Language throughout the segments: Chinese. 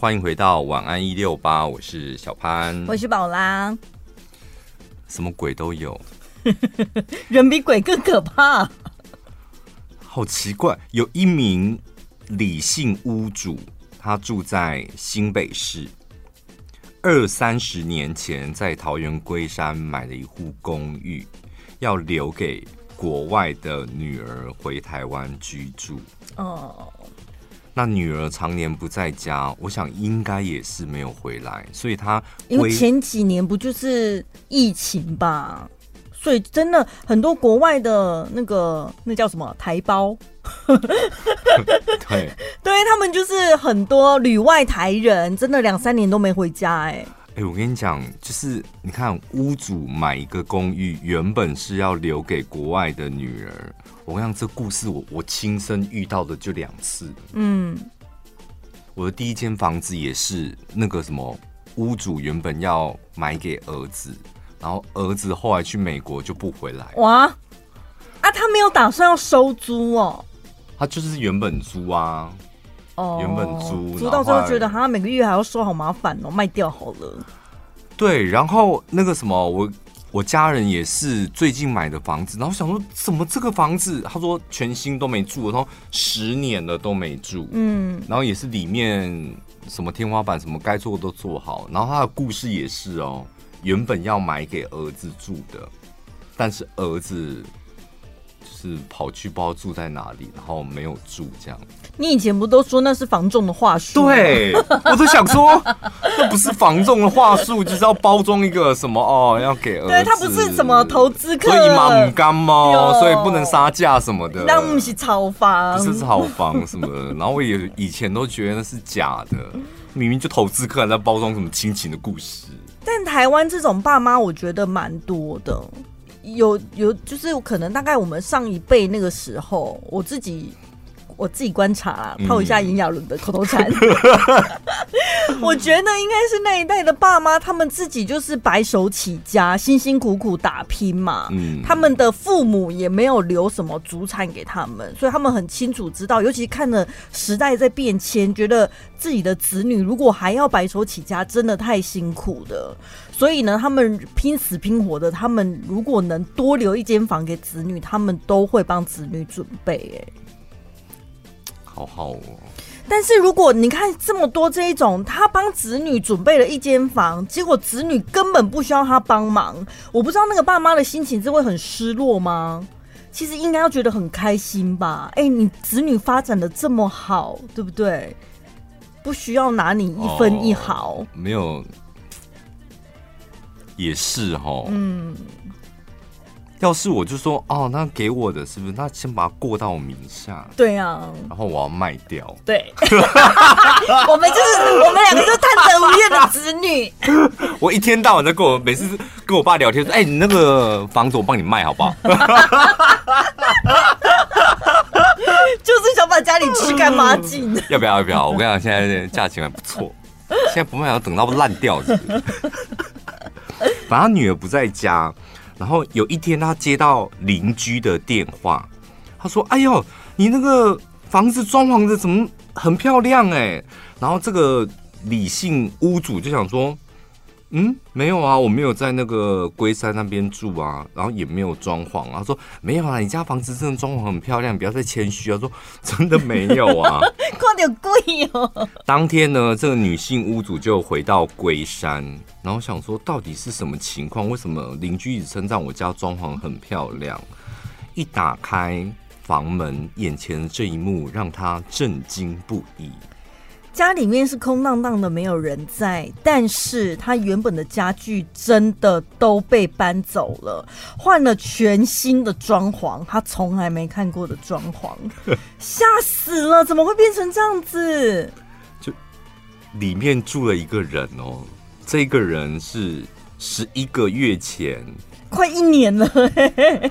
欢迎回到晚安一六八，我是小潘，我是宝拉，什么鬼都有，人比鬼更可怕，好奇怪。有一名李姓屋主，他住在新北市，二三十年前在桃园龟山买了一户公寓，要留给国外的女儿回台湾居住。哦。那女儿常年不在家，我想应该也是没有回来，所以她因为前几年不就是疫情吧，所以真的很多国外的那个那叫什么台胞，对，对他们就是很多旅外台人，真的两三年都没回家，哎。哎、欸，我跟你讲，就是你看，屋主买一个公寓，原本是要留给国外的女儿。我跟你讲，这故事我我亲身遇到的就两次。嗯，我的第一间房子也是那个什么，屋主原本要买给儿子，然后儿子后来去美国就不回来。哇，啊，他没有打算要收租哦？他就是原本租啊。哦，原本租，租到最后觉得他每个月还要收，好麻烦哦，卖掉好了。对，然后那个什么，我我家人也是最近买的房子，然后想说怎么这个房子，他说全新都没住，然后十年了都没住，嗯，然后也是里面什么天花板什么该做的都做好，然后他的故事也是哦，原本要买给儿子住的，但是儿子。是跑去不知道住在哪里，然后没有住这样。你以前不都说那是房仲的话术？对，我都想说，那不是房仲的话术，就是要包装一个什么哦，要给儿子。对，他不是什么投资客，所以嘛唔甘嘛，所以不能杀价什么的。那不是炒房，不是炒房什么的。然后我也以前都觉得那是假的，明明就投资客还在包装什么亲情的故事。但台湾这种爸妈，我觉得蛮多的。有有，就是可能大概我们上一辈那个时候，我自己我自己观察啊，套一下炎亚纶的口头禅，嗯、我觉得应该是那一代的爸妈，他们自己就是白手起家，辛辛苦苦打拼嘛。嗯，他们的父母也没有留什么祖产给他们，所以他们很清楚知道，尤其看着时代在变迁，觉得自己的子女如果还要白手起家，真的太辛苦的。所以呢，他们拼死拼活的，他们如果能多留一间房给子女，他们都会帮子女准备。哎，好好哦。但是如果你看这么多这一种，他帮子女准备了一间房，结果子女根本不需要他帮忙，我不知道那个爸妈的心情是会很失落吗？其实应该要觉得很开心吧。哎，你子女发展的这么好，对不对？不需要拿你一分一毫，哦，没有。也是哦，嗯，要是我就说哦，那给我的是不是？那先把它过到我名下，对啊，然后我要卖掉，对，我们就是我们两个就是贪得无厌的子女。我一天到晚在跟我每次跟我爸聊天说，哎、欸，你那个房子我帮你卖好不好？就是想把家里吃干抹净。要不要？要不要？我跟你讲，现在价钱还不错，现在不卖要等到烂掉是不是？反正他女儿不在家，然后有一天他接到邻居的电话，他说：“哎呦，你那个房子装潢的怎么很漂亮哎？”然后这个李姓屋主就想说。嗯，没有啊，我没有在那个龟山那边住啊，然后也没有装潢啊。他说没有啊，你家房子真的装潢很漂亮，不要再谦虚啊。说真的没有啊，快点贵哦。当天呢，这个女性屋主就回到龟山，然后想说到底是什么情况？为什么邻居一直称赞我家装潢很漂亮？一打开房门，眼前的这一幕让她震惊不已。家里面是空荡荡的，没有人在，但是他原本的家具真的都被搬走了，换了全新的装潢，他从来没看过的装潢，吓死了！怎么会变成这样子？就里面住了一个人哦，这个人是十一个月前，快一年了，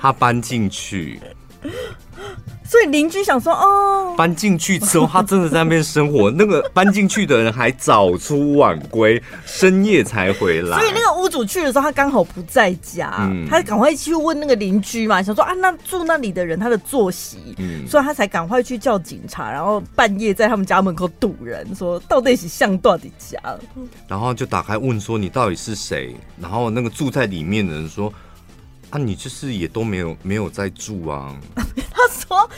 他搬进去。所以邻居想说，哦，搬进去之后，他真的在那边生活。那个搬进去的人还早出晚归，深夜才回来。所以那个屋主去的时候，他刚好不在家，嗯、他赶快去问那个邻居嘛，想说啊，那住那里的人他的作息，嗯、所以他才赶快去叫警察，然后半夜在他们家门口堵人，说到底是向到底家。然后就打开问说，你到底是谁？然后那个住在里面的人说。啊，你就是也都没有没有在住啊？他说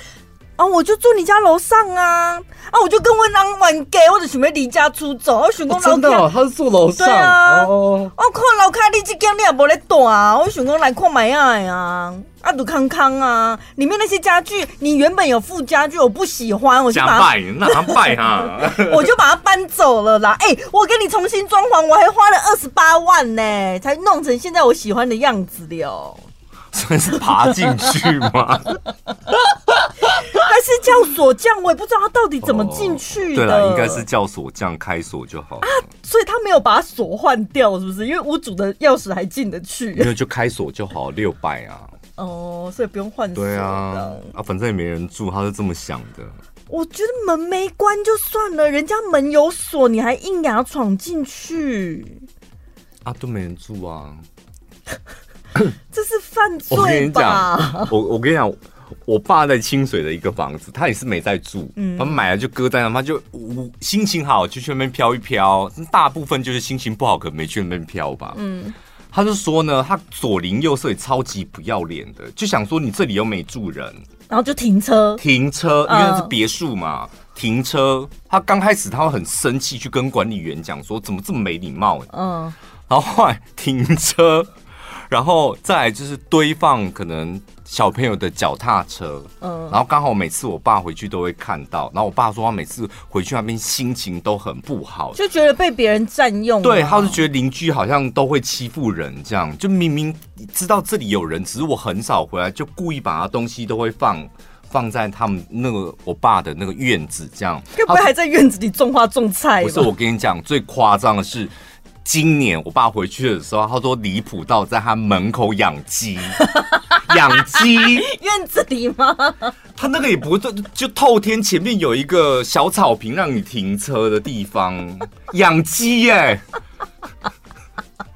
啊，我就住你家楼上啊，啊，我就跟我男玩给，我就准备离家出走。我想讲、哦、真的、哦，他是住楼上。对啊，哦、我看楼下你这间你也无咧住啊，我想讲来看买呀呀，啊，杜康康啊，里面那些家具，你原本有附家具，我不喜欢，我就把它那拜哈，我就把它搬走了啦。哎、欸，我给你重新装潢，我还花了二十八万呢，才弄成现在我喜欢的样子了。算是爬进去吗？还是叫锁匠？我也不知道他到底怎么进去的。对了，应该是叫锁匠开锁就好。啊，所以他没有把锁换掉，是不是？因为屋主的钥匙还进得去。没有，就开锁就好，六百啊。哦，所以不用换锁。对啊，啊，反正也没人住，他是这么想的。我觉得门没关就算了，人家门有锁，你还硬要闯进去？啊，都没人住啊。这是犯罪吧？我我跟你讲，我爸在清水的一个房子，他也是没在住，嗯，他买了就搁在那，他就心情好就去那边飘一飘，大部分就是心情不好可能没去那边飘吧，嗯，他就说呢，他左邻右舍也超级不要脸的，就想说你这里又没住人，然后就停车，停车，因为那是别墅嘛，嗯、停车，他刚开始他会很生气，去跟管理员讲说怎么这么没礼貌，嗯，然后后来停车。然后再来就是堆放可能小朋友的脚踏车，嗯，然后刚好每次我爸回去都会看到，然后我爸说他每次回去那边心情都很不好，就觉得被别人占用。对，他是觉得邻居好像都会欺负人，这样就明明知道这里有人，只是我很少回来，就故意把他东西都会放放在他们那个我爸的那个院子，这样。会不会还在院子里种花种菜？不是，我跟你讲，最夸张的是。今年我爸回去的时候，他说离谱到在他门口养鸡，养鸡院子里吗？他那个也不就就透天前面有一个小草坪让你停车的地方，养鸡耶，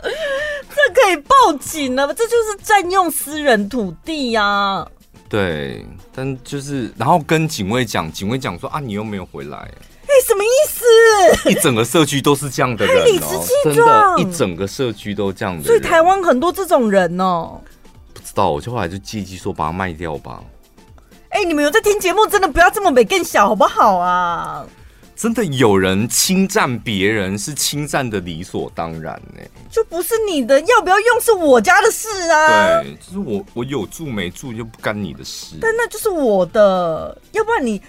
这可以报警了，这就是占用私人土地呀、啊。对，但就是然后跟警卫讲，警卫讲说啊，你又没有回来。哎什么意思？一整个社区都是这样的人哦，理直气壮，一整个社区都这样的。所以台湾很多这种人哦。不知道，我就后来就借机说把它卖掉吧。哎，你们有在听节目，真的不要这么美更小好不好啊？真的有人侵占别人是侵占的理所当然呢，就不是你的，要不要用是我家的事啊。对，就是我我有住没住就不干你的事。但那就是我的，要不然你。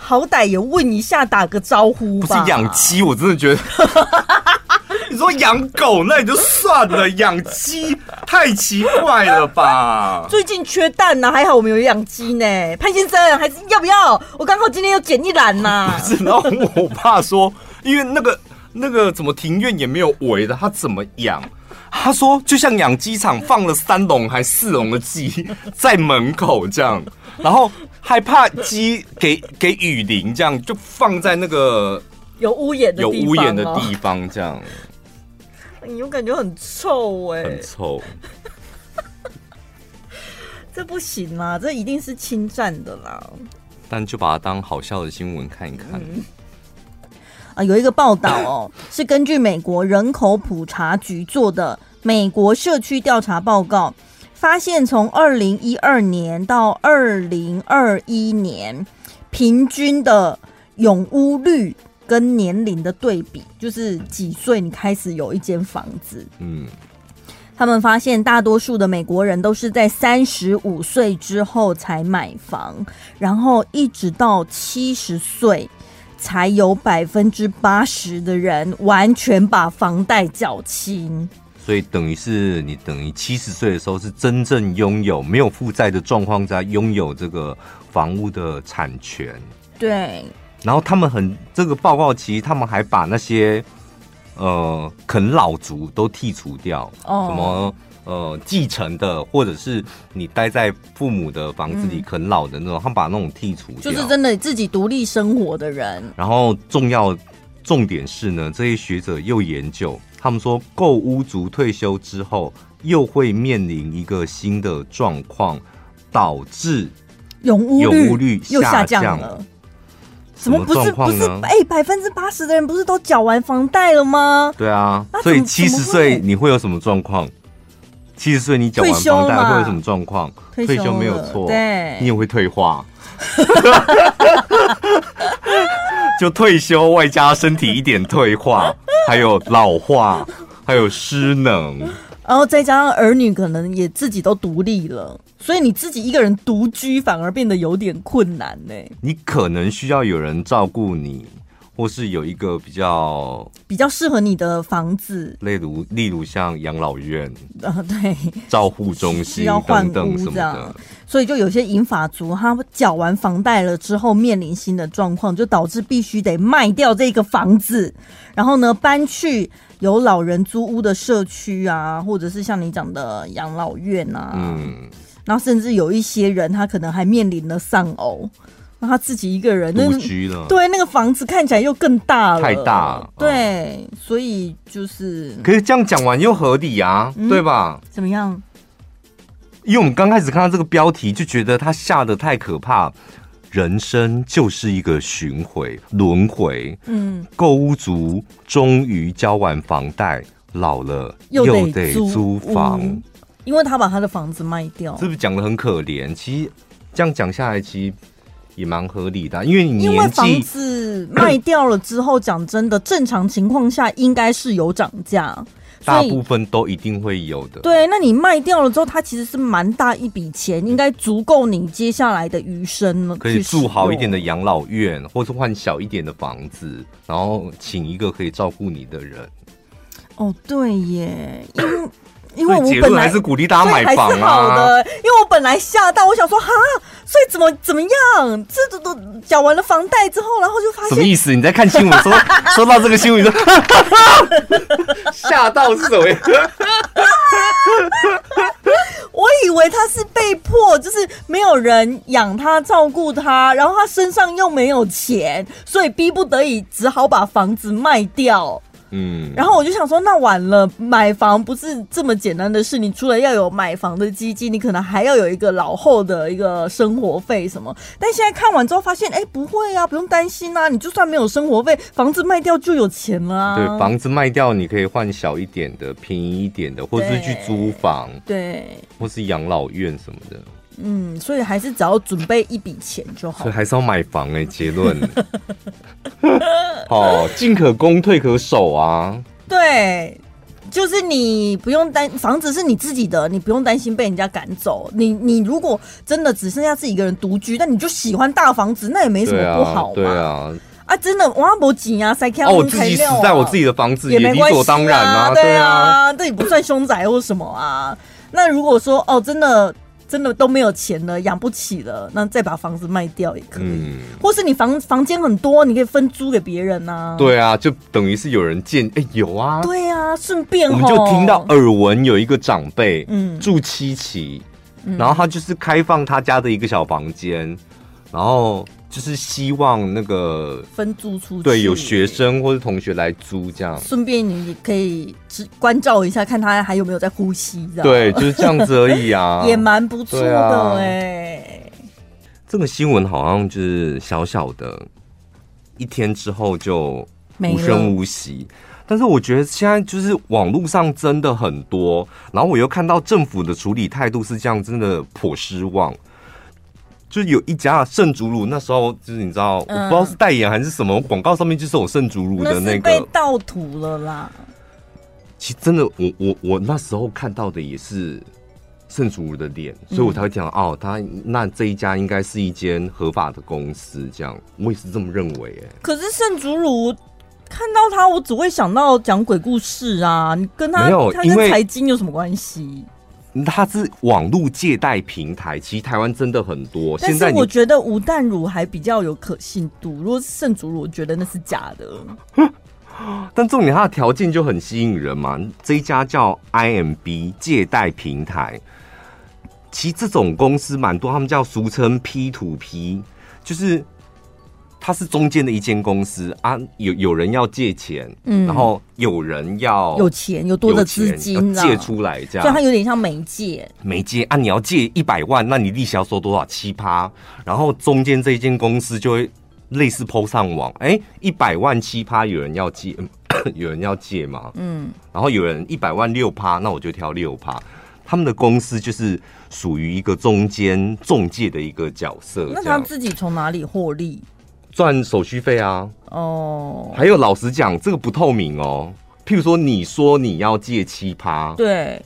好歹也问一下，打个招呼吧。不是养鸡，我真的觉得。你说养狗，那也就算了，养鸡太奇怪了吧？最近缺蛋呢，还好我们有养鸡呢。潘先生，还是要不要？我刚好今天有捡一篮呢。不是，然后我爸说，因为那个那个怎么庭院也没有围的，他怎么养？他说就像养鸡场放了三笼还四笼的鸡 在门口这样，然后。害怕鸡给给雨淋，这样就放在那个有屋檐的有屋檐的地方，这样。你又感觉很臭哎，很臭。这不行啦，这一定是侵占的啦。但就把它当好笑的新闻看一看。嗯、啊，有一个报道哦，是根据美国人口普查局做的美国社区调查报告。发现从二零一二年到二零二一年，平均的永屋率跟年龄的对比，就是几岁你开始有一间房子。嗯，他们发现大多数的美国人都是在三十五岁之后才买房，然后一直到七十岁才有百分之八十的人完全把房贷缴清。所以等于是你等于七十岁的时候是真正拥有没有负债的状况下拥有这个房屋的产权。对。然后他们很这个报告，其实他们还把那些呃啃老族都剔除掉，哦、什么呃继承的，或者是你待在父母的房子里啃老的那种，嗯、他们把那种剔除掉，就是真的自己独立生活的人。然后重要重点是呢，这些学者又研究，他们说购屋族退休之后又会面临一个新的状况，导致永屋永屋率又下降了。什么不是不是？哎，百分之八十的人不是都缴完房贷了吗？对啊，所以七十岁你会有什么状况？七十岁你缴完房贷会有什么状况？退休没有错，对，你也会退化，就退休外加身体一点退化，还有老化，还有失能。然后再加上儿女可能也自己都独立了，所以你自己一个人独居反而变得有点困难呢。你可能需要有人照顾你，或是有一个比较比较适合你的房子，例如例如像养老院啊，对，照护中心要换屋等等什么的。所以就有些银发族，他缴完房贷了之后，面临新的状况，就导致必须得卖掉这个房子，然后呢搬去。有老人租屋的社区啊，或者是像你讲的养老院啊，嗯，然后甚至有一些人，他可能还面临了丧偶，那他自己一个人独居了，对，那个房子看起来又更大了，太大了，对，哦、所以就是，可是这样讲完又合理啊，嗯、对吧？怎么样？因为我们刚开始看到这个标题，就觉得他吓得太可怕。人生就是一个巡回轮回，嗯，购屋族终于交完房贷，老了又得租房，因为他把他的房子卖掉，是不是讲的很可怜？其实这样讲下来，其实也蛮合理的，因为你因为房子 卖掉了之后，讲真的，正常情况下应该是有涨价。大部分都一定会有的。对，那你卖掉了之后，它其实是蛮大一笔钱，应该足够你接下来的余生了。可以住好一点的养老院，或是换小一点的房子，然后请一个可以照顾你的人。哦，对耶，因为。因为我本来还是鼓励大家买房啊，好的，因为我本来吓到，我想说哈，所以怎么怎么样，这都都缴完了房贷之后，然后就发现什么意思？你在看新闻说说到这个新闻，说吓到是什么？我以为他是被迫，就是没有人养他照顾他，然后他身上又没有钱，所以逼不得已只好把房子卖掉。嗯，然后我就想说，那晚了，买房不是这么简单的事。你除了要有买房的基金，你可能还要有一个老后的一个生活费什么。但现在看完之后发现，哎，不会啊，不用担心啊。你就算没有生活费，房子卖掉就有钱了啊。对，房子卖掉你可以换小一点的、便宜一点的，或是去租房，对，或是养老院什么的。嗯，所以还是只要准备一笔钱就好。所以还是要买房哎、欸，结论。哦，进可攻，退可守啊。对，就是你不用担，房子是你自己的，你不用担心被人家赶走。你你如果真的只剩下自己一个人独居，那你就喜欢大房子，那也没什么不好嘛。对啊，啊，真的，我没紧啊，塞开、啊、我自己死在我自己的房子也理所当然啊。对啊，这也不算凶宅或什么啊。那如果说哦，真的。真的都没有钱了，养不起了，那再把房子卖掉也可以，嗯、或是你房房间很多，你可以分租给别人啊。对啊，就等于是有人建，哎、欸，有啊。对啊，顺便我们就听到耳闻有一个长辈，嗯，住七期，嗯、然后他就是开放他家的一个小房间，然后。就是希望那个分租出去，对，有学生或者同学来租这样，顺便你可以只关照一下，看他还有没有在呼吸，这样。对，就是这样子而已啊，也蛮不错的哎、啊。这个新闻好像就是小小的，一天之后就无声无息。但是我觉得现在就是网络上真的很多，然后我又看到政府的处理态度是这样，真的颇失望。就有一家圣祖乳，那时候就是你知道，嗯、我不知道是代言还是什么广告，上面就是有圣祖乳的那个那被盗图了啦。其实真的，我我我那时候看到的也是圣祖乳的脸，所以我才会讲、嗯、哦，他那这一家应该是一间合法的公司，这样我也是这么认为。哎，可是圣祖乳看到他，我只会想到讲鬼故事啊，你跟他没有，他跟财经有什么关系？它是网络借贷平台，其实台湾真的很多。但是我觉得吴淡如还比较有可信度，如果是圣祖如，我觉得那是假的。但重点它的条件就很吸引人嘛。这一家叫 IMB 借贷平台，其实这种公司蛮多，他们叫俗称 P to P，就是。它是中间的一间公司啊，有有人要借钱，嗯，然后有人要有钱有多的资金借出来，这样，所以它有点像媒介。媒介啊，你要借一百万，那你利息要收多少？七趴，然后中间这一间公司就会类似 PO 上网，哎，一百万七趴，有人要借，有人要借嘛，嗯，然后有人一百万六趴，那我就挑六趴。他们的公司就是属于一个中间中介的一个角色。那他自己从哪里获利？赚手续费啊！哦，oh. 还有老实讲，这个不透明哦。譬如说，你说你要借七趴，对，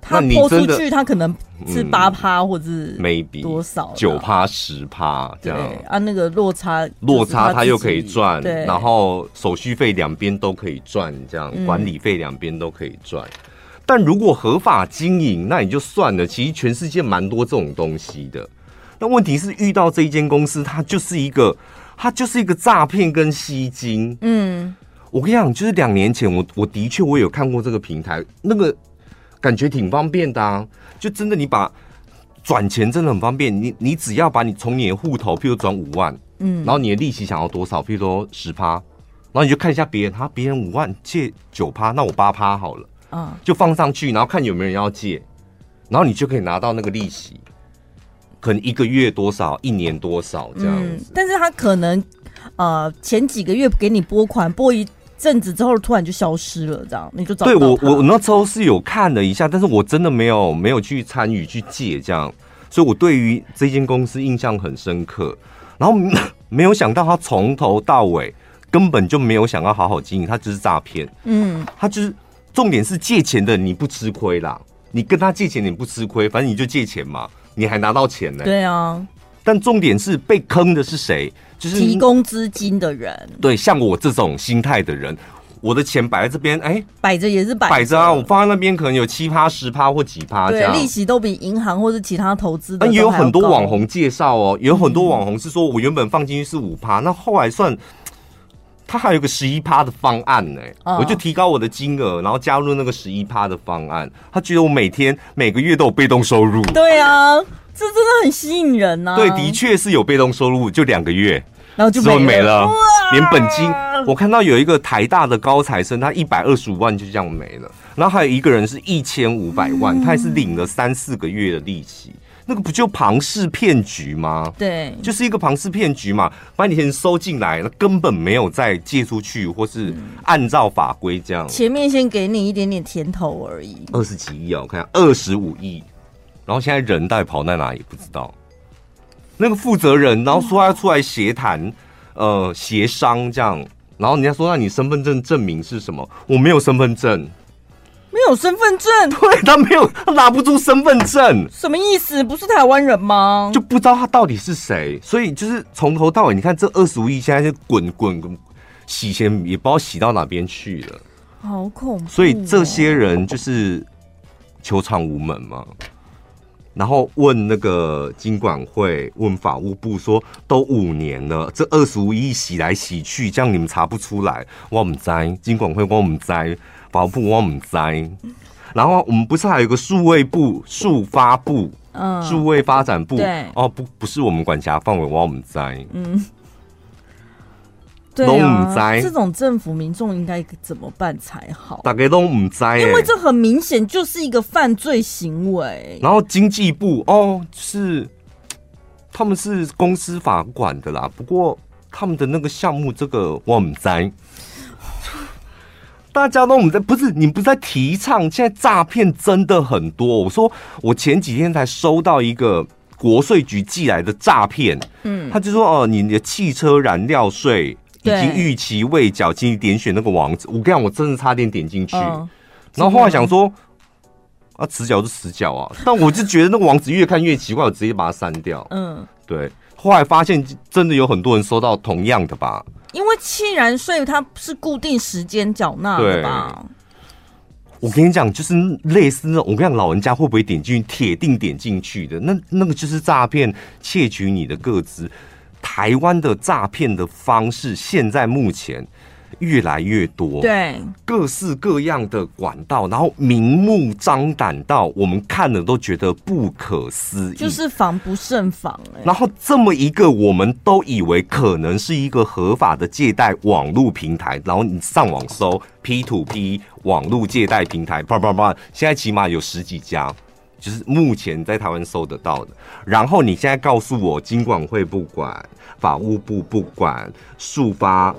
他抛出去，他可能是八趴，或者是 maybe 多少九趴十趴这样啊？那个落差，落差他又可以赚，然后手续费两边都可以赚，这样管理费两边都可以赚。嗯、但如果合法经营，那也就算了。其实全世界蛮多这种东西的。那问题是遇到这一间公司，它就是一个，它就是一个诈骗跟吸金。嗯，我跟你讲，就是两年前我我的确我有看过这个平台，那个感觉挺方便的啊，就真的你把转钱真的很方便，你你只要把你从你的户头，譬如转五万，嗯，然后你的利息想要多少，譬如说十趴，然后你就看一下别人，他别人五万借九趴，那我八趴好了，嗯，就放上去，然后看有没有人要借，然后你就可以拿到那个利息。可能一个月多少，一年多少这样子，嗯，但是他可能呃前几个月给你拨款，拨一阵子之后突然就消失了，这样你就找。对我我那时候是有看了一下，但是我真的没有没有去参与去借这样，所以我对于这间公司印象很深刻。然后 没有想到他从头到尾根本就没有想要好好经营，他只是诈骗。嗯，他就是重点是借钱的你不吃亏啦，你跟他借钱你不吃亏，反正你就借钱嘛。你还拿到钱呢？对啊，但重点是被坑的是谁？就是提供资金的人。对，像我这种心态的人，我的钱摆在这边，哎，摆着也是摆摆着啊。我放在那边可能有七趴、十趴或几趴，这样利息都比银行或是其他投资的。也有很多网红介绍哦，也有很多网红是说我原本放进去是五趴，那后来算。他还有个十一趴的方案呢、欸，我就提高我的金额，然后加入那个十一趴的方案。他觉得我每天每个月都有被动收入。对啊，这真的很吸引人呐。对，的确是有被动收入，就两个月，然后就没了，没了，连本金。我看到有一个台大的高材生，他一百二十五万就这样没了。然后还有一个人是一千五百万，他也是领了三四个月的利息。那个不就庞氏骗局吗？对，就是一个庞氏骗局嘛，把你钱收进来，那根本没有再借出去，或是按照法规这样。前面先给你一点点甜头而已。二十几亿啊，我看二十五亿，然后现在人到底跑在哪里不知道。那个负责人，然后说要出来协谈，呃，协商这样，然后人家说，那你身份证证明是什么？我没有身份证。没有身份证，对，他没有，他拿不出身份证，什么意思？不是台湾人吗？就不知道他到底是谁，所以就是从头到尾，你看这二十五亿现在就滚滚洗钱，也不知道洗到哪边去了，好恐怖哦。所以这些人就是球场无门嘛，然后问那个金管会，问法务部说，都五年了，这二十五亿洗来洗去，这样你们查不出来，我们栽金管会，我们栽。保护我们在，然后我们不是还有个数位部、数发部、嗯，数位发展部？对，哦，不，不是我们管辖范围，我们在，嗯，对啊，这种政府民众应该怎么办才好？大家都唔知，因为这很明显就是一个犯罪行为。然后经济部哦，是他们是公司法管的啦，不过他们的那个项目，这个我们在。大家都我们在不是你不是在提倡？现在诈骗真的很多。我说我前几天才收到一个国税局寄来的诈骗，嗯，他就说哦，你的汽车燃料税已经逾期未缴，请你点选那个网址。我跟你讲，我真的差点点进去，然后后来想说啊，死角就死角啊，但我就觉得那个网址越看越奇怪，我直接把它删掉。嗯，对。后来发现真的有很多人收到同样的吧。因为气然税它是固定时间缴纳的吧？我跟你讲，就是类似那种，我跟你讲，老人家会不会点进去？铁定点进去的。那那个就是诈骗，窃取你的个资。台湾的诈骗的方式，现在目前越来越多，对，各式各样的管道，然后明目张胆到我们看了都觉得不可思议，就是防不胜防哎。然后这么一个我们都以为可能是一个合法的借贷网络平台，然后你上网搜 P to P 网络借贷平台，叭叭叭，现在起码有十几家。就是目前在台湾搜得到的，然后你现在告诉我，金管会不管，法务部不管，速发，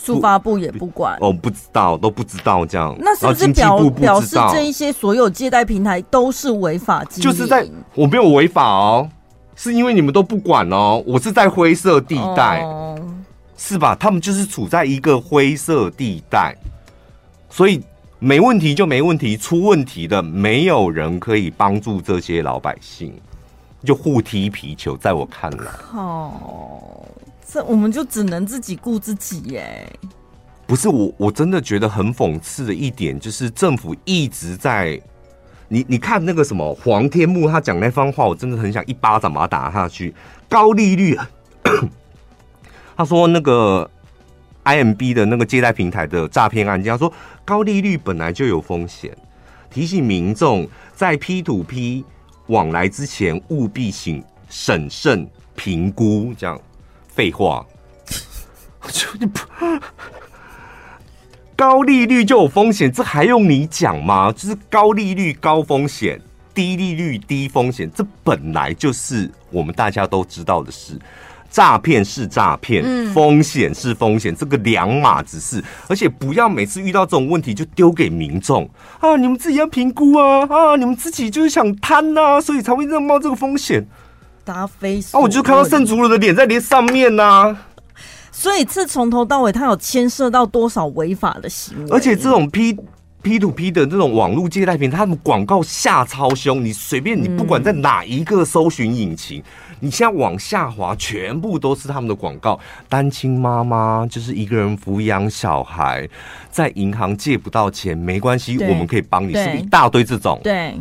速发部也不管，哦，不知道，都不知道这样。那是不是表表示这一些所有借贷平台都是违法？就是在我没有违法哦，是因为你们都不管哦，我是在灰色地带，哦、是吧？他们就是处在一个灰色地带，所以。没问题就没问题，出问题的没有人可以帮助这些老百姓，就互踢皮球。在我看来，哦，这我们就只能自己顾自己耶。不是我，我真的觉得很讽刺的一点就是，政府一直在你你看那个什么黄天木他讲那番话，我真的很想一巴掌把他打下去。高利率，他说那个。IMB 的那个借贷平台的诈骗案件，他说高利率本来就有风险，提醒民众在 P to P 往来之前务必请审慎评估。这样废话，就不高利率就有风险，这还用你讲吗？就是高利率高风险，低利率低风险，这本来就是我们大家都知道的事。诈骗是诈骗，风险是风险，这个两码子事。而且不要每次遇到这种问题就丢给民众啊！你们自己要评估啊！啊，你们自己就是想贪呐、啊，所以才会这样冒这个风险。答非啊！我就看到圣主罗的脸在脸上面呐、啊。所以这从头到尾，他有牵涉到多少违法的行为？而且这种 P P to P 的这种网络借贷平台，他们广告下超凶，你随便你不管在哪一个搜寻引擎。嗯你现在往下滑，全部都是他们的广告。单亲妈妈就是一个人抚养小孩，在银行借不到钱没关系，我们可以帮你，是不是一大堆这种？对。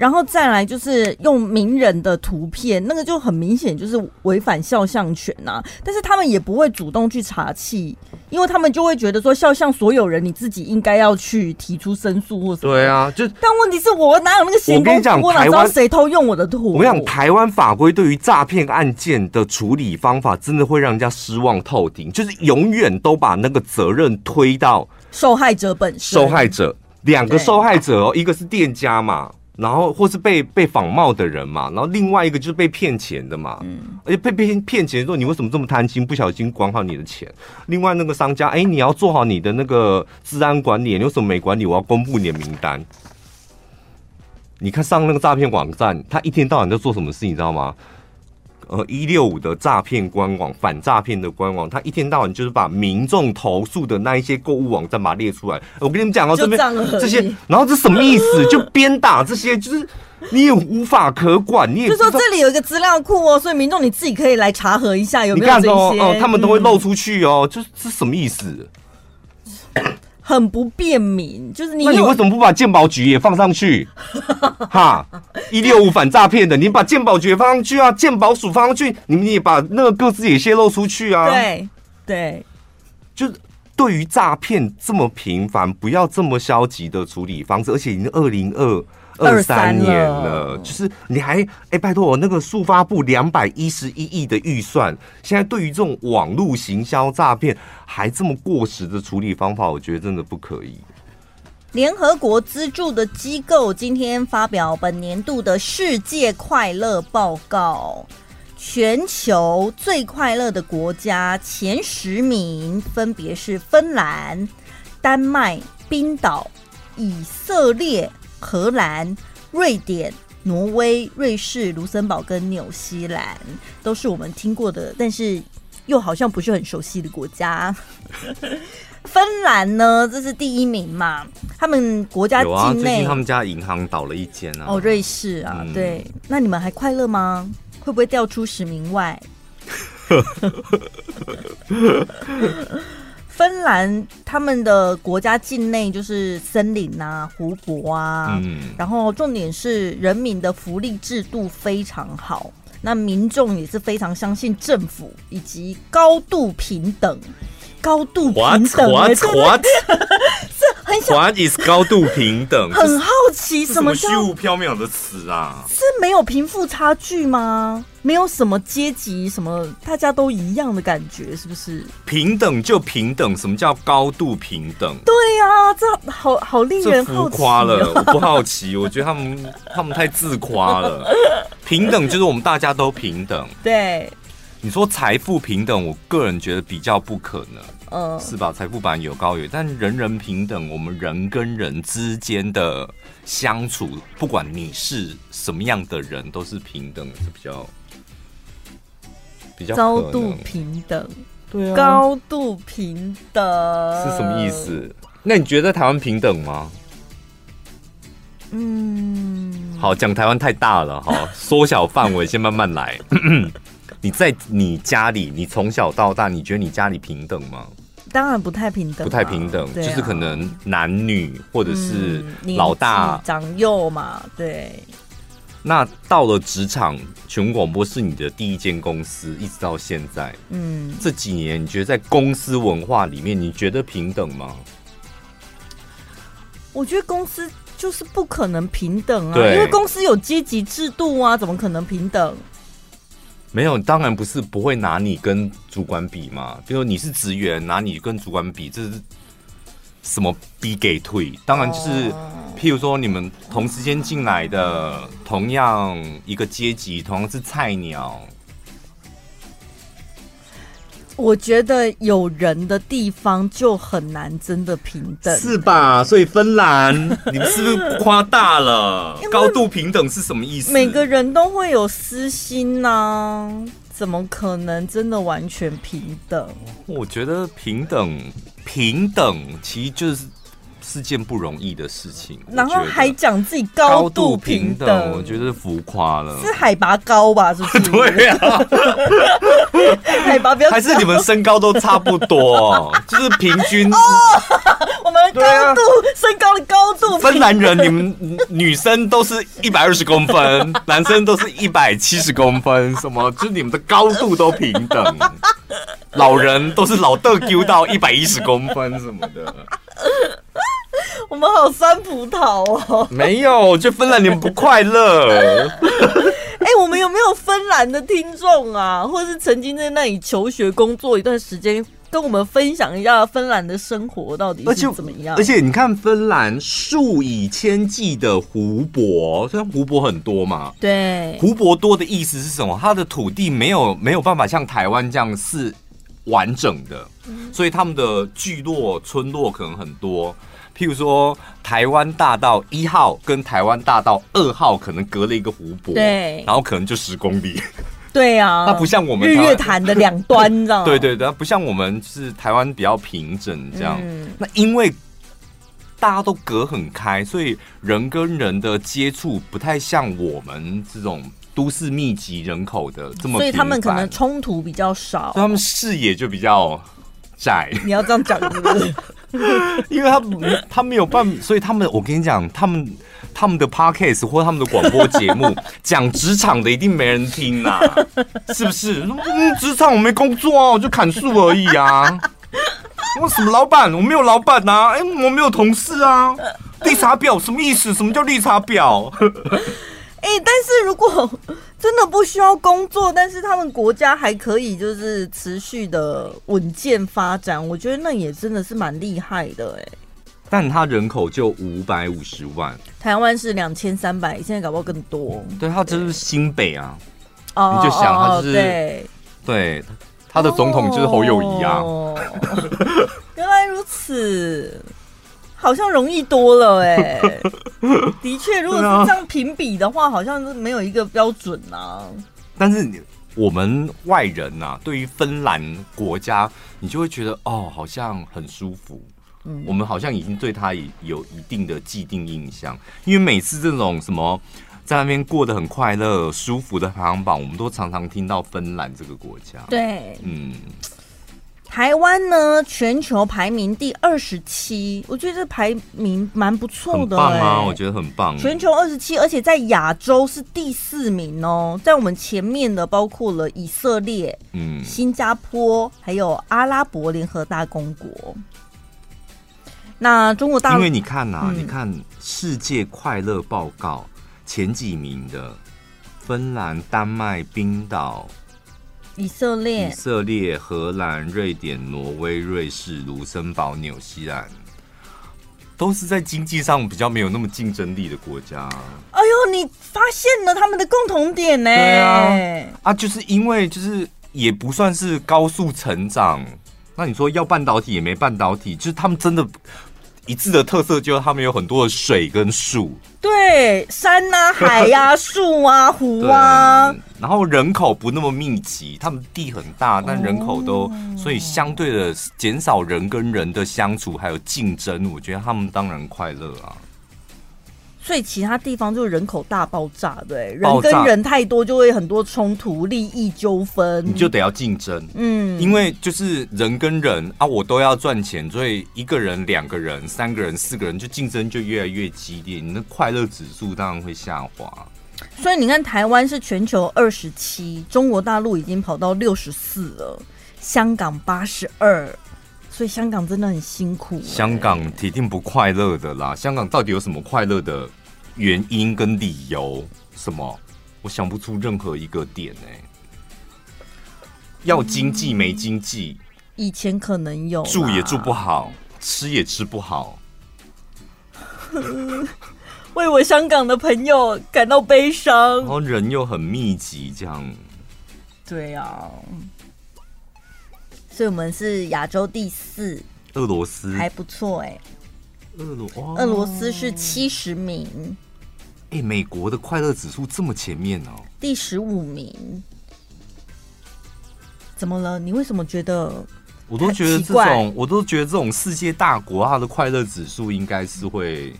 然后再来就是用名人的图片，那个就很明显就是违反肖像权呐、啊。但是他们也不会主动去查气，因为他们就会觉得说肖像所有人，你自己应该要去提出申诉或什么。对啊，就但问题是我哪有那个闲工夫？哪知道谁偷用我的图？我跟你讲，台湾法规对于诈骗案件的处理方法，真的会让人家失望透顶，就是永远都把那个责任推到受害者本身。受害者两个受害者哦，一个是店家嘛。然后或是被被仿冒的人嘛，然后另外一个就是被骗钱的嘛，嗯，而且被骗骗钱的时候，你为什么这么贪心，不小心管好你的钱？另外那个商家，哎，你要做好你的那个治安管理，你为什么没管理？我要公布你的名单。你看上那个诈骗网站，他一天到晚在做什么事，你知道吗？呃，一六五的诈骗官网，反诈骗的官网，他一天到晚就是把民众投诉的那一些购物网站把它列出来。我跟你们讲到这边这些，然后这什么意思？就鞭打这些，就是你也无法可管，你也就说这里有一个资料库哦，所以民众你自己可以来查核一下有没有这些。哦，哦，他们都会漏出去哦，这、嗯、这什么意思？很不便民，就是你。那你为什么不把鉴宝局也放上去？哈，一六五反诈骗的，你把鉴宝局也放上去啊，鉴宝署放上去，你们也把那个各自也泄露出去啊。对对，就是对于诈骗这么频繁，不要这么消极的处理方式，而且已经二零二。二三年了，就是你还哎、欸，拜托我那个速发布两百一十一亿的预算，现在对于这种网络行销诈骗还这么过时的处理方法，我觉得真的不可以。联合国资助的机构今天发表本年度的世界快乐报告，全球最快乐的国家前十名分别是芬兰、丹麦、冰岛、以色列。荷兰、瑞典、挪威、瑞士、卢森堡跟纽西兰都是我们听过的，但是又好像不是很熟悉的国家。芬兰呢，这是第一名嘛？他们国家境内，有啊，最近他们家银行倒了一间啊。哦，瑞士啊，嗯、对。那你们还快乐吗？会不会掉出十名外？芬兰他们的国家境内就是森林啊、湖泊啊，嗯，然后重点是人民的福利制度非常好，那民众也是非常相信政府以及高度平等。高度平等、欸，what is 高度平等？很好奇什么叫虚无缥缈的词啊？是没有贫富差距吗？没有什么阶级，什么大家都一样的感觉，是不是？平等就平等，什么叫高度平等？对呀、啊，这好好令人好奇、浮夸了，哦。我不好奇，我觉得他们 他们太自夸了。平等就是我们大家都平等。对，你说财富平等，我个人觉得比较不可能，嗯、是吧？财富版有高有，但人人平等，我们人跟人之间的相处，不管你是什么样的人，都是平等，是比较比较高度平等，对啊，高度平等是什么意思？那你觉得台湾平等吗？嗯，好，讲台湾太大了哈，缩小范围，先慢慢来。你在你家里，你从小到大，你觉得你家里平等吗？当然不太平等，不太平等，啊、就是可能男女或者是老大、嗯、长幼嘛。对。那到了职场，全国广播是你的第一间公司，一直到现在，嗯，这几年你觉得在公司文化里面，你觉得平等吗？我觉得公司就是不可能平等啊，因为公司有阶级制度啊，怎么可能平等？没有，当然不是不会拿你跟主管比嘛。比如说你是职员，拿你跟主管比，这是什么逼给退？当然就是。譬如说，你们同时间进来的，同样一个阶级，同样是菜鸟。我觉得有人的地方就很难真的平等，是吧？所以芬兰，你们是不是夸大了？高度平等是什么意思？每个人都会有私心呢、啊，怎么可能真的完全平等？我觉得平等，平等其实就是。是件不容易的事情，然后还讲自己高度平等，平等我觉得浮夸了。是海拔高吧？是不是？对啊，海拔比较，还是你们身高都差不多，就是平均。高度，啊、身高的高度，芬兰人，你们女生都是一百二十公分，男生都是一百七十公分，什么？就是你们的高度都平等。老人都是老豆丢到一百一十公分什么的。我们好酸葡萄哦！没有，就芬兰你们不快乐。哎、欸，我们有没有芬兰的听众啊？或者是曾经在那里求学、工作一段时间，跟我们分享一下芬兰的生活到底是怎么样？而且，你看，芬兰数以千计的湖泊，虽然湖泊很多嘛，对，湖泊多的意思是什么？它的土地没有没有办法像台湾这样是完整的，所以他们的聚落、村落可能很多。譬如说，台湾大道一号跟台湾大道二号可能隔了一个湖泊，对，然后可能就十公里，对啊，它不像我们日月潭的两端，你知道吗？对对对，它不像我们是台湾比较平整这样。嗯、那因为大家都隔很开，所以人跟人的接触不太像我们这种都市密集人口的这么，所以他们可能冲突比较少，所以他们视野就比较窄。你要这样讲是不是？因为他他没有办，所以他们我跟你讲，他们他们的 podcast 或他们的广播节目讲职场的一定没人听呐、啊，是不是？嗯，职场我没工作啊，我就砍树而已啊。我什么老板？我没有老板呐、啊，哎、我没有同事啊。绿茶婊什么意思？什么叫绿茶婊？哎、欸，但是如果 真的不需要工作，但是他们国家还可以就是持续的稳健发展，我觉得那也真的是蛮厉害的哎。但他人口就五百五十万，台湾是两千三百，现在搞不好更多。对，他就是新北啊，哦，你就想他就是对，对，他的总统就是侯友谊啊。哦、原来如此。好像容易多了哎、欸，的确，如果是这样评比的话，好像是没有一个标准啊。但是我们外人呐、啊，对于芬兰国家，你就会觉得哦，好像很舒服。嗯，我们好像已经对他有一定的既定印象，因为每次这种什么在那边过得很快乐、舒服的排行榜，我们都常常听到芬兰这个国家。对，嗯。台湾呢，全球排名第二十七，我觉得这排名蛮不错的、欸，很棒啊！我觉得很棒。全球二十七，而且在亚洲是第四名哦，在我们前面的包括了以色列、嗯、新加坡，还有阿拉伯联合大公国。那中国大陆，因为你看啊，嗯、你看世界快乐报告前几名的芬兰、丹麦、冰岛。以色列、以色列、荷兰、瑞典、挪威、瑞士、卢森堡、纽西兰，都是在经济上比较没有那么竞争力的国家。哎呦，你发现了他们的共同点呢？对啊，啊，就是因为就是也不算是高速成长。那你说要半导体也没半导体，就是他们真的。一致的特色就是他们有很多的水跟树，对，山啊、海呀、啊、树啊、湖啊，然后人口不那么密集，他们地很大，但人口都，哦、所以相对的减少人跟人的相处还有竞争，我觉得他们当然快乐啊。所以其他地方就是人口大爆炸，对，人跟人太多就会很多冲突、利益纠纷，你就得要竞争，嗯，因为就是人跟人啊，我都要赚钱，所以一个人、两个人、三个人、四个人就竞争就越来越激烈，你的快乐指数当然会下滑。所以你看，台湾是全球二十七，中国大陆已经跑到六十四了，香港八十二，所以香港真的很辛苦欸。香港铁定不快乐的啦，香港到底有什么快乐的？原因跟理由什么？我想不出任何一个点哎、欸。要经济没经济、嗯，以前可能有住也住不好，吃也吃不好，为我香港的朋友感到悲伤。然后人又很密集，这样。对啊，所以我们是亚洲第四，俄罗斯还不错哎、欸。俄罗俄罗斯是七十名，哎、欸，美国的快乐指数这么前面哦，第十五名，怎么了？你为什么觉得？我都觉得这种，我都觉得这种世界大国，它的快乐指数应该是会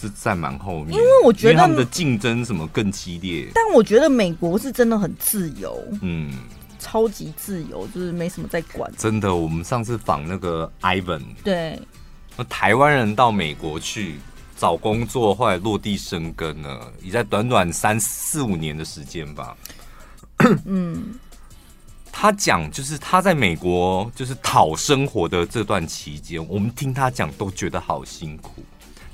是在蛮后面，因为我觉得他们的竞争什么更激烈。但我觉得美国是真的很自由，嗯，超级自由，就是没什么在管。真的，我们上次访那个 Ivan，对。那台湾人到美国去找工作，后来落地生根了，也在短短三四五年的时间吧。嗯，他讲就是他在美国就是讨生活的这段期间，我们听他讲都觉得好辛苦，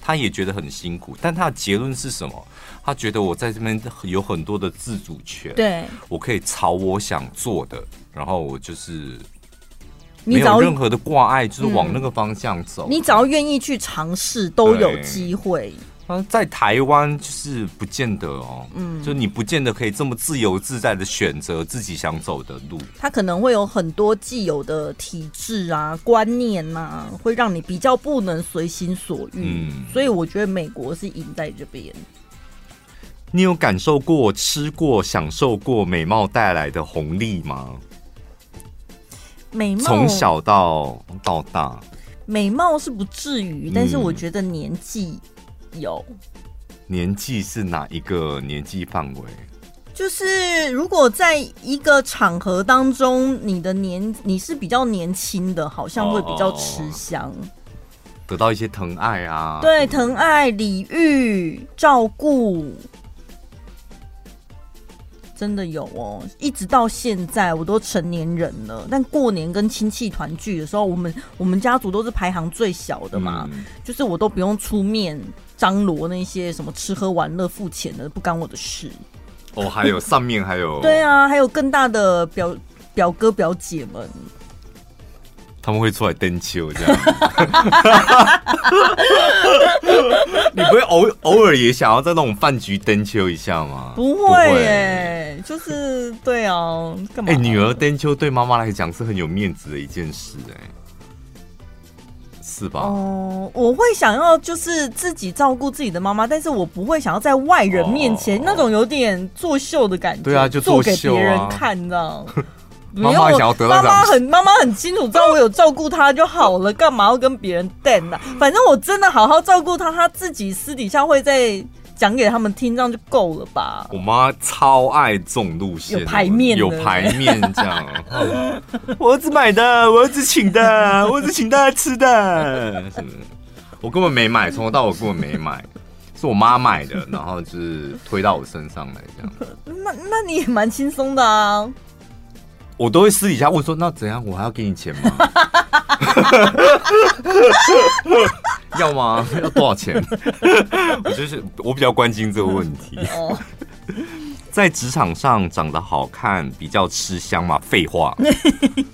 他也觉得很辛苦。但他的结论是什么？他觉得我在这边有很多的自主权，对，我可以朝我想做的，然后我就是。没有任何的挂碍，就是往那个方向走。你只要愿意去尝试，都有机会。在台湾就是不见得哦，嗯，就你不见得可以这么自由自在的选择自己想走的路。他可能会有很多既有的体制啊、观念呐、啊，会让你比较不能随心所欲。嗯，所以我觉得美国是赢在这边。你有感受过、吃过、享受过美貌带来的红利吗？美貌从小到到大，美貌是不至于，但是我觉得年纪有。年纪是哪一个年纪范围？就是如果在一个场合当中，你的年你是比较年轻的，好像会比较吃香，得到一些疼爱啊，对，疼爱、礼遇、照顾。真的有哦，一直到现在我都成年人了，但过年跟亲戚团聚的时候，我们我们家族都是排行最小的嘛，嗯、就是我都不用出面张罗那些什么吃喝玩乐付钱的，不干我的事。哦，还有上面还有 对啊，还有更大的表表哥表姐们。他们会出来登秋这样，你不会偶偶尔也想要在那种饭局登秋一下吗？不会耶，就是对啊，干嘛？哎，女儿登秋对妈妈来讲是很有面子的一件事，哎，是吧？哦，我会想要就是自己照顾自己的妈妈，但是我不会想要在外人面前那种有点作秀的感觉，对啊，就做给别人看，你知道。妈妈想要得到，妈妈很妈妈很清楚，知道我有照顾她就好了，干嘛要跟别人瞪呢？反正我真的好好照顾她，她自己私底下会在讲讲给他们听，这样就够了吧？我妈超爱这种路线，有排面，有排面这样。我儿子买的，我儿子请的，我儿子请大家吃的？我根本没买，从头到尾根本没买，是我妈买的，然后就是推到我身上来这样。那那你也蛮轻松的啊。我都会私底下问说：“那怎样？我还要给你钱吗？要吗？要多少钱？” 我就是我比较关心这个问题。在职场上长得好看比较吃香嘛？废话，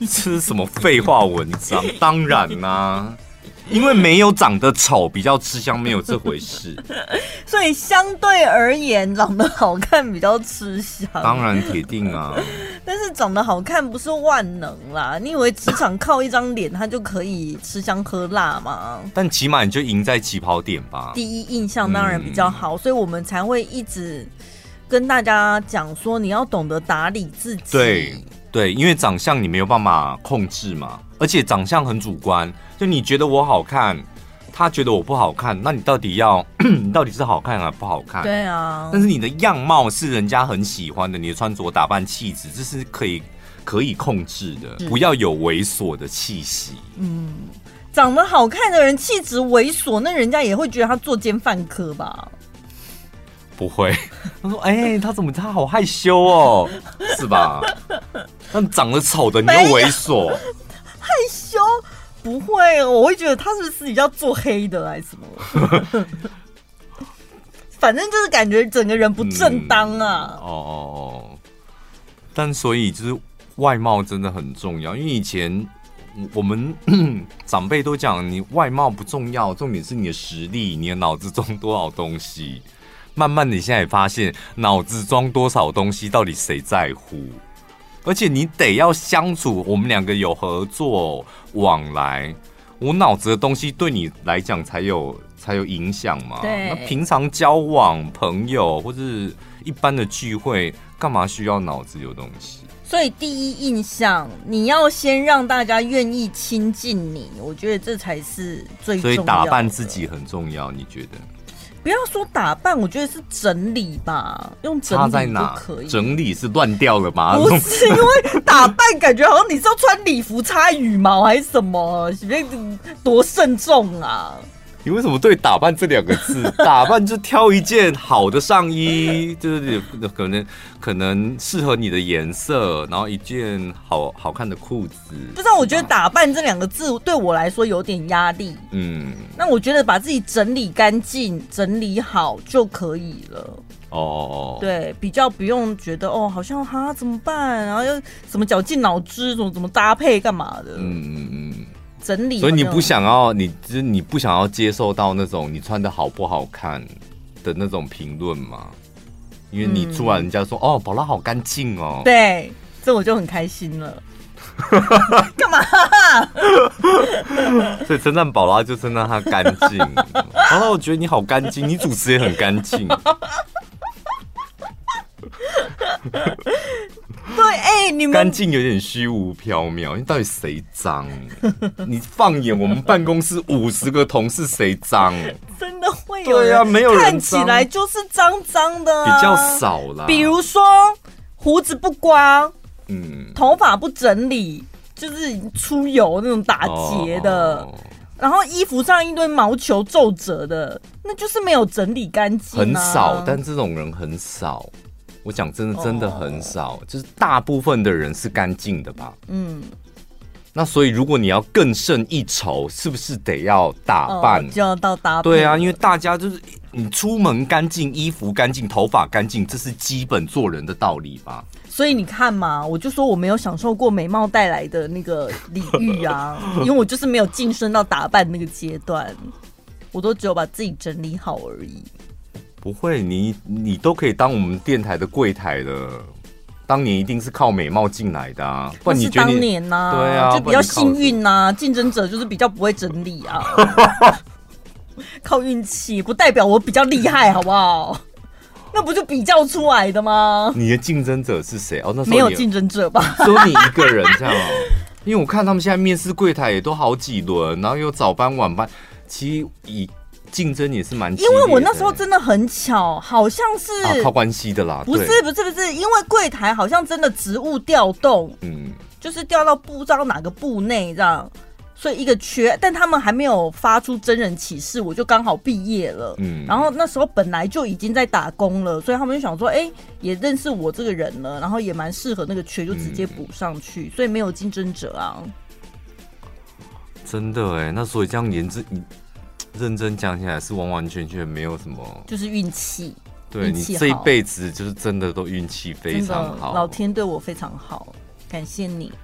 这是什么废话文章？当然啦、啊。因为没有长得丑比较吃香，没有这回事。所以相对而言，长得好看比较吃香。当然铁定啊。但是长得好看不是万能啦。你以为职场靠一张脸，他就可以吃香喝辣吗？但起码你就赢在起跑点吧。第一印象当然比较好，嗯、所以我们才会一直跟大家讲说，你要懂得打理自己。对对，因为长相你没有办法控制嘛，而且长相很主观。就你觉得我好看，他觉得我不好看，那你到底要，你到底是好看还是不好看？对啊。但是你的样貌是人家很喜欢的，你的穿着打扮气质，这是可以可以控制的，不要有猥琐的气息。嗯，长得好看的人气质猥琐，那人家也会觉得他作奸犯科吧？不会，他说：“哎、欸，他怎么他好害羞哦，是吧？”但长得丑的你又猥琐，害羞。不会，我会觉得他是自己要做黑的还是什么？反正就是感觉整个人不正当啊。嗯、哦哦哦。但所以就是外貌真的很重要，因为以前我们 长辈都讲，你外貌不重要，重点是你的实力，你的脑子装多少东西。慢慢的，你现在也发现，脑子装多少东西，到底谁在乎？而且你得要相处，我们两个有合作往来，我脑子的东西对你来讲才有才有影响嘛。对。那平常交往、朋友或是一般的聚会，干嘛需要脑子有东西？所以第一印象，你要先让大家愿意亲近你，我觉得这才是最重要的。所以打扮自己很重要，你觉得？不要说打扮，我觉得是整理吧，用整理就可以。整理是乱掉了吗？不是，因为打扮感觉好像你是要穿礼服插羽毛还是什么，多慎重啊！你为什么对“打扮”这两个字？打扮就挑一件好的上衣，就是可能可能适合你的颜色，然后一件好好看的裤子。不知道，我觉得“打扮”这两个字对我来说有点压力。嗯，那我觉得把自己整理干净、整理好就可以了。哦，对，比较不用觉得哦，好像哈怎么办？然后又什么绞尽脑汁，怎么怎么搭配干嘛的？嗯嗯嗯。整理，所以你不想要，你就是你不想要接受到那种你穿的好不好看的那种评论吗？因为你突然人家说、嗯、哦，宝拉好干净哦，对，这我就很开心了。干嘛？所以称赞宝拉就称赞他干净。宝拉我觉得你好干净，你主持也很干净。对，哎、欸，你们干净有点虚无缥缈，你到底谁脏？你放眼我们办公室五十个同事，谁脏？真的会有？对啊，没有人看起来就是脏脏的、啊，比较少啦。比如说胡子不刮，嗯，头发不整理，就是出油那种打结的，哦、然后衣服上一堆毛球皱褶的，那就是没有整理干净、啊。很少，但这种人很少。我讲真的，真的很少，oh. 就是大部分的人是干净的吧？嗯，那所以如果你要更胜一筹，是不是得要打扮？Oh, 就要到搭配。对啊，因为大家就是你出门干净，衣服干净，头发干净，这是基本做人的道理吧？所以你看嘛，我就说我没有享受过美貌带来的那个礼遇啊，因为我就是没有晋升到打扮那个阶段，我都只有把自己整理好而已。不会，你你都可以当我们电台的柜台的。当年一定是靠美貌进来的啊，不然你觉得当年呐、啊，对啊，就比较幸运呐、啊。竞争者就是比较不会整理啊，靠运气不代表我比较厉害，好不好？那不就比较出来的吗？你的竞争者是谁？哦，那没有竞争者吧？只有你一个人这样。因为我看他们现在面试柜台也都好几轮，然后有早班晚班，其实以。竞争也是蛮，因为我那时候真的很巧，好像是、啊、靠关系的啦，不是不是不是，因为柜台好像真的职务调动，嗯，就是调到不知道哪个部内这样。所以一个缺，但他们还没有发出真人启事，我就刚好毕业了。嗯，然后那时候本来就已经在打工了，所以他们就想说，哎、欸，也认识我这个人了，然后也蛮适合那个缺，就直接补上去，嗯、所以没有竞争者啊。真的哎，那所以这样言之，你认真讲起来是完完全全没有什么，就是运气。对，你这一辈子就是真的都运气非常好，老天对我非常好，感谢你。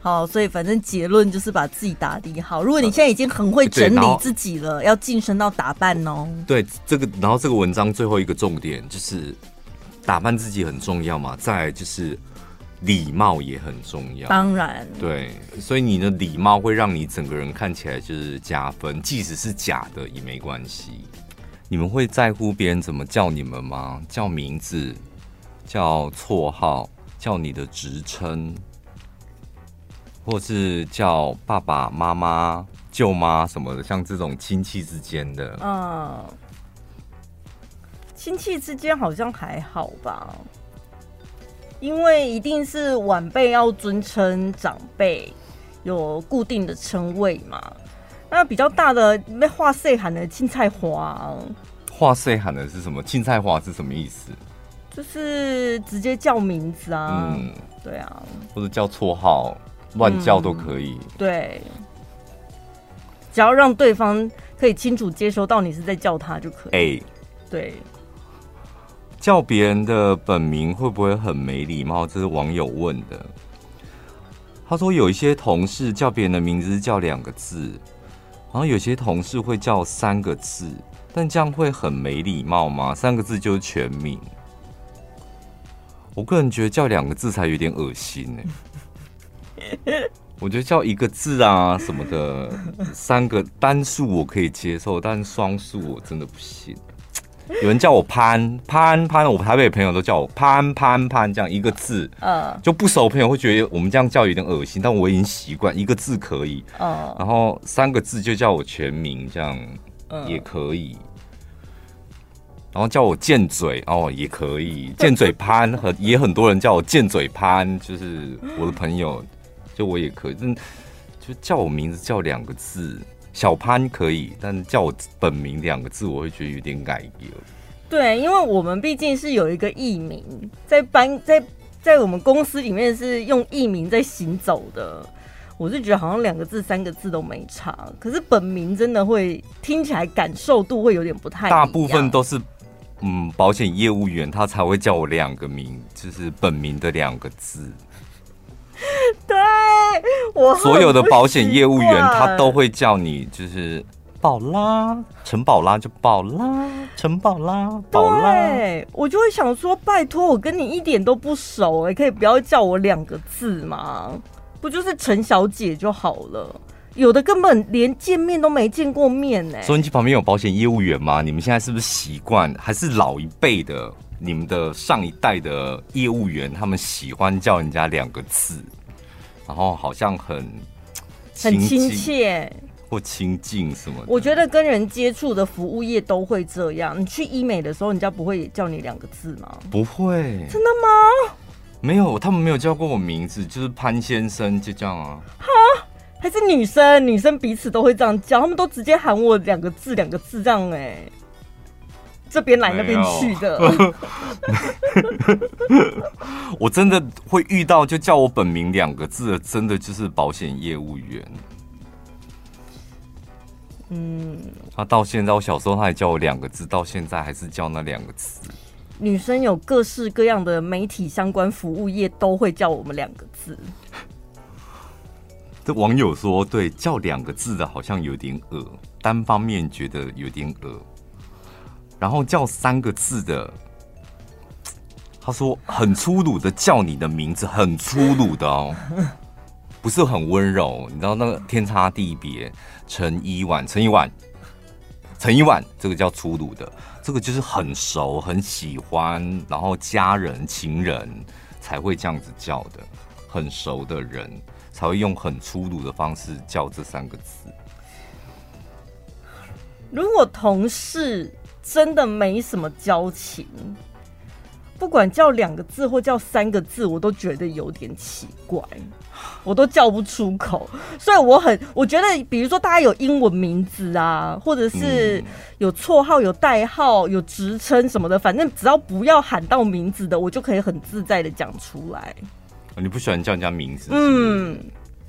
好，所以反正结论就是把自己打理好。如果你现在已经很会整理自己了，要晋升到打扮哦。对，这个，然后这个文章最后一个重点就是打扮自己很重要嘛，再来就是礼貌也很重要。当然，对，所以你的礼貌会让你整个人看起来就是加分，即使是假的也没关系。你们会在乎别人怎么叫你们吗？叫名字，叫绰号，叫你的职称。或是叫爸爸妈妈、舅妈什么的，像这种亲戚之间的，嗯，亲戚之间好像还好吧，因为一定是晚辈要尊称长辈，有固定的称谓嘛。那比较大的被话岁喊的青菜花，话岁喊的是什么？青菜花是什么意思？就是直接叫名字啊，嗯，对啊，或者叫绰号。乱叫都可以，嗯，对，只要让对方可以清楚接收到你是在叫他就可以。哎、欸，对，叫别人的本名会不会很没礼貌？这是网友问的。他说有一些同事叫别人的名字叫两个字，然后有些同事会叫三个字，但这样会很没礼貌吗？三个字就是全名。我个人觉得叫两个字才有点恶心呢、我觉得叫一个字啊什么的，三个单数我可以接受，但双数我真的不行。有人叫我潘潘潘，我台北的朋友都叫我潘潘潘，这样一个字，嗯，就不熟朋友会觉得我们这样叫有点恶心，但我已经习惯一个字可以，嗯，然后三个字就叫我全名，这样也可以。然后叫我贱嘴哦，也可以，贱嘴潘和也很多人叫我贱嘴潘，就是我的朋友。就我也可以，但就叫我名字叫两个字，小潘可以，但叫我本名两个字，我会觉得有点改变。对，因为我们毕竟是有一个艺名，在班在在我们公司里面是用艺名在行走的，我是觉得好像两个字、三个字都没差，可是本名真的会听起来感受度会有点不太。大部分都是嗯，保险业务员他才会叫我两个名，就是本名的两个字。对，我所有的保险业务员他都会叫你，就是宝拉，陈宝拉就宝拉，陈宝拉，宝拉。对，我就会想说，拜托，我跟你一点都不熟，哎，可以不要叫我两个字吗？不就是陈小姐就好了？有的根本连见面都没见过面呢。收音机旁边有保险业务员吗？你们现在是不是习惯，还是老一辈的？你们的上一代的业务员，他们喜欢叫人家两个字，然后好像很很亲切或亲近什么的。我觉得跟人接触的服务业都会这样。你去医美的时候，人家不会叫你两个字吗？不会，真的吗？没有，他们没有叫过我名字，就是潘先生，就这样啊。哈，还是女生，女生彼此都会这样叫，他们都直接喊我两个字，两个字这样哎、欸。这边来那边去的，我真的会遇到就叫我本名两个字的，真的就是保险业务员。嗯，他到现在，我小时候他还叫我两个字，到现在还是叫那两个字。女生有各式各样的媒体相关服务业都会叫我们两个字。这网友说，对，叫两个字的好像有点恶，单方面觉得有点恶。然后叫三个字的，他说很粗鲁的叫你的名字，很粗鲁的哦，不是很温柔，你知道那个天差地别。陈一婉，陈一婉，陈一婉，这个叫粗鲁的，这个就是很熟、很喜欢，然后家人、情人才会这样子叫的，很熟的人才会用很粗鲁的方式叫这三个字。如果同事真的没什么交情，不管叫两个字或叫三个字，我都觉得有点奇怪，我都叫不出口。所以我很，我觉得，比如说大家有英文名字啊，或者是有绰号、有代号、有职称什么的，反正只要不要喊到名字的，我就可以很自在的讲出来。你不喜欢叫人家名字是是？嗯，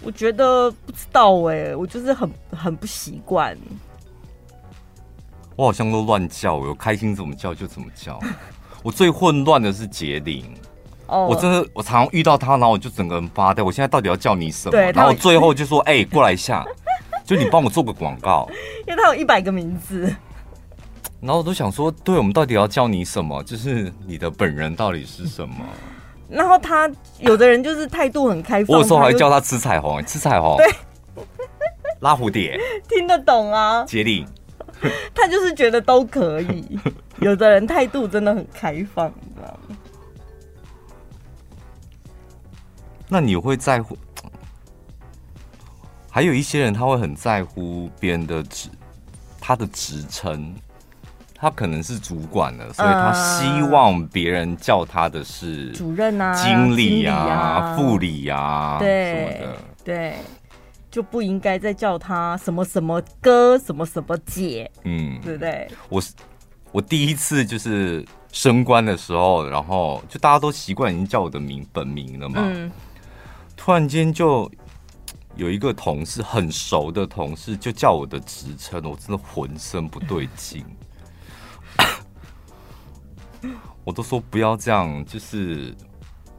我觉得不知道哎、欸，我就是很很不习惯。我好像都乱叫，我开心怎么叫就怎么叫。我最混乱的是婕铃，哦，oh. 我真的我常常遇到他，然后我就整个人发呆。我现在到底要叫你什么？然后最后就说：“哎、欸，过来一下，就你帮我做个广告。”因为他有一百个名字，然后我都想说，对，我们到底要叫你什么？就是你的本人到底是什么？然后他有的人就是态度很开放，我有时候还叫他吃彩虹，吃彩虹，对，拉蝴蝶，听得懂啊，婕铃，他就是觉得都可以。有的人态度真的很开放，你知道吗？那你会在乎？还有一些人他会很在乎别人的职，他的职称，他可能是主管的，所以他希望别人叫他的是主任啊、经理啊、副理啊，对什么的，对，就不应该再叫他什么什么哥、什么什么姐，嗯，对不对？我是。我第一次就是升官的时候，然后就大家都习惯已经叫我的名本名了嘛。嗯、突然间就有一个同事很熟的同事就叫我的职称，我真的浑身不对劲。我都说不要这样，就是。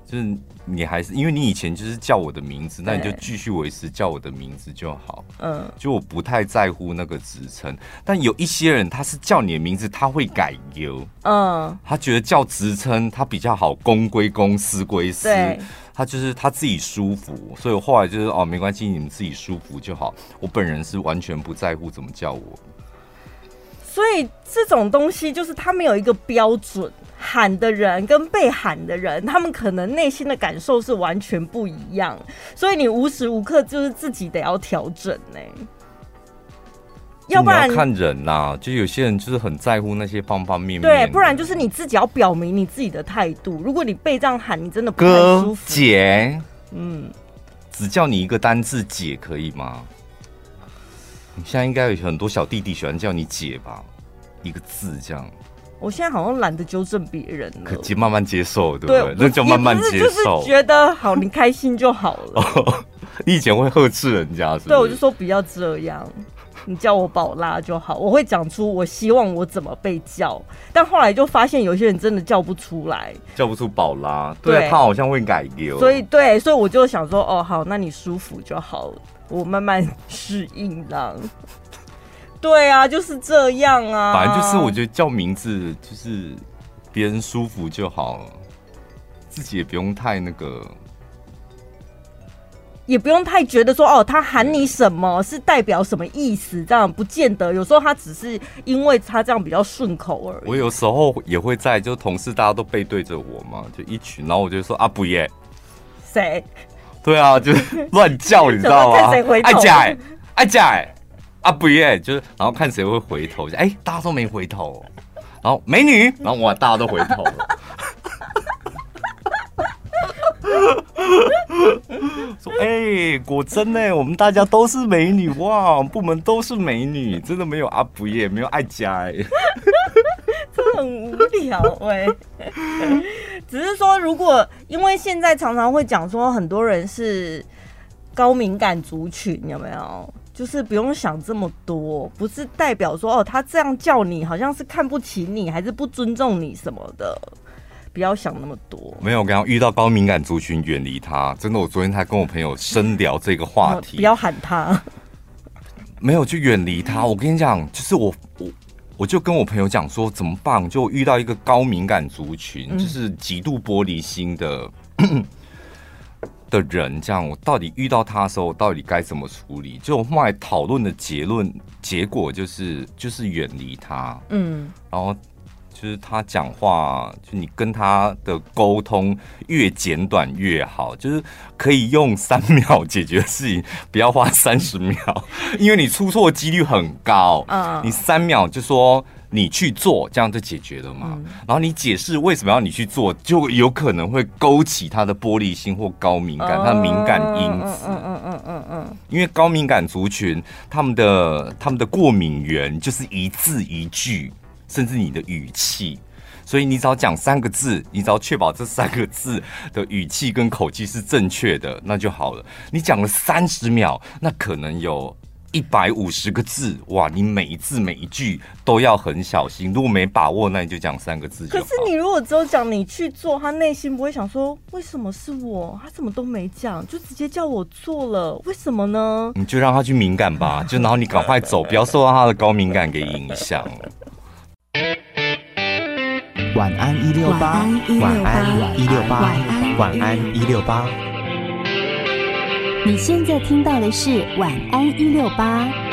就是你还是因为你以前就是叫我的名字，那你就继续维持叫我的名字就好。嗯，就我不太在乎那个职称，但有一些人他是叫你的名字，他会改由。嗯，他觉得叫职称他比较好，公归公，私归私。对，他就是他自己舒服，所以我后来就是哦，没关系，你们自己舒服就好。我本人是完全不在乎怎么叫我。所以这种东西就是他没有一个标准。喊的人跟被喊的人，他们可能内心的感受是完全不一样，所以你无时无刻就是自己得要调整呢。要不然要看人呐、啊，就有些人就是很在乎那些方方面面。对，不然就是你自己要表明你自己的态度。如果你被这样喊，你真的不太舒服。哥姐，嗯，只叫你一个单字姐可以吗？你现在应该有很多小弟弟喜欢叫你姐吧？一个字这样。我现在好像懒得纠正别人了，可以慢慢接受，对不对？对那就慢慢接受，就是觉得好，你开心就好了。哦、你以前会呵斥人家是是？对，我就说不要这样，你叫我宝拉就好。我会讲出我希望我怎么被叫，但后来就发现有些人真的叫不出来，叫不出宝拉，对，对他好像会改掉。所以对，所以我就想说，哦，好，那你舒服就好，我慢慢适应了。对啊，就是这样啊。反正就是，我觉得叫名字就是别人舒服就好了，自己也不用太那个，也不用太觉得说哦，他喊你什么是代表什么意思，这样不见得。有时候他只是因为他这样比较顺口而已。我有时候也会在，就同事大家都背对着我嘛，就一群，然后我就说啊，不耶，谁？对啊，就是乱叫，你知道吗？爱甲哎，爱甲哎。啊不耶，就是然后看谁会回头，哎、大家都没回头，然后美女，然后哇，大家都回头了，说哎、果真呢，我们大家都是美女哇，部门都是美女，真的没有啊不耶，没有爱家哎，真的很无聊哎，只是说如果因为现在常常会讲说很多人是高敏感族群，有没有？就是不用想这么多，不是代表说哦，他这样叫你好像是看不起你，还是不尊重你什么的，不要想那么多。没有，我刚刚遇到高敏感族群，远离他。真的，我昨天才跟我朋友深聊这个话题。不要喊他。没有，就远离他。我跟你讲，就是我我我就跟我朋友讲说怎么办，就遇到一个高敏感族群，就是极度玻璃心的。嗯的人，这样我到底遇到他的时候，我到底该怎么处理？就我后来讨论的结论结果就是，就是远离他。嗯，然后就是他讲话，就你跟他的沟通越简短越好，就是可以用三秒解决的事情，不要花三十秒，因为你出错几率很高。嗯，你三秒就说。你去做，这样就解决了嘛？嗯、然后你解释为什么要你去做，就有可能会勾起他的玻璃心或高敏感，他的敏感因子。嗯嗯嗯嗯嗯。因为高敏感族群，他们的他们的过敏源就是一字一句，甚至你的语气。所以你只要讲三个字，你只要确保这三个字的语气跟口气是正确的，那就好了。你讲了三十秒，那可能有。一百五十个字，哇！你每一字每一句都要很小心。如果没把握，那你就讲三个字。可是你如果只有讲你去做，他内心不会想说为什么是我？他怎么都没讲，就直接叫我做了，为什么呢？你就让他去敏感吧，就然后你赶快走，不要受到他的高敏感给影响。晚安一六八，晚安一六八，晚安一六八。你现在听到的是晚安一六八。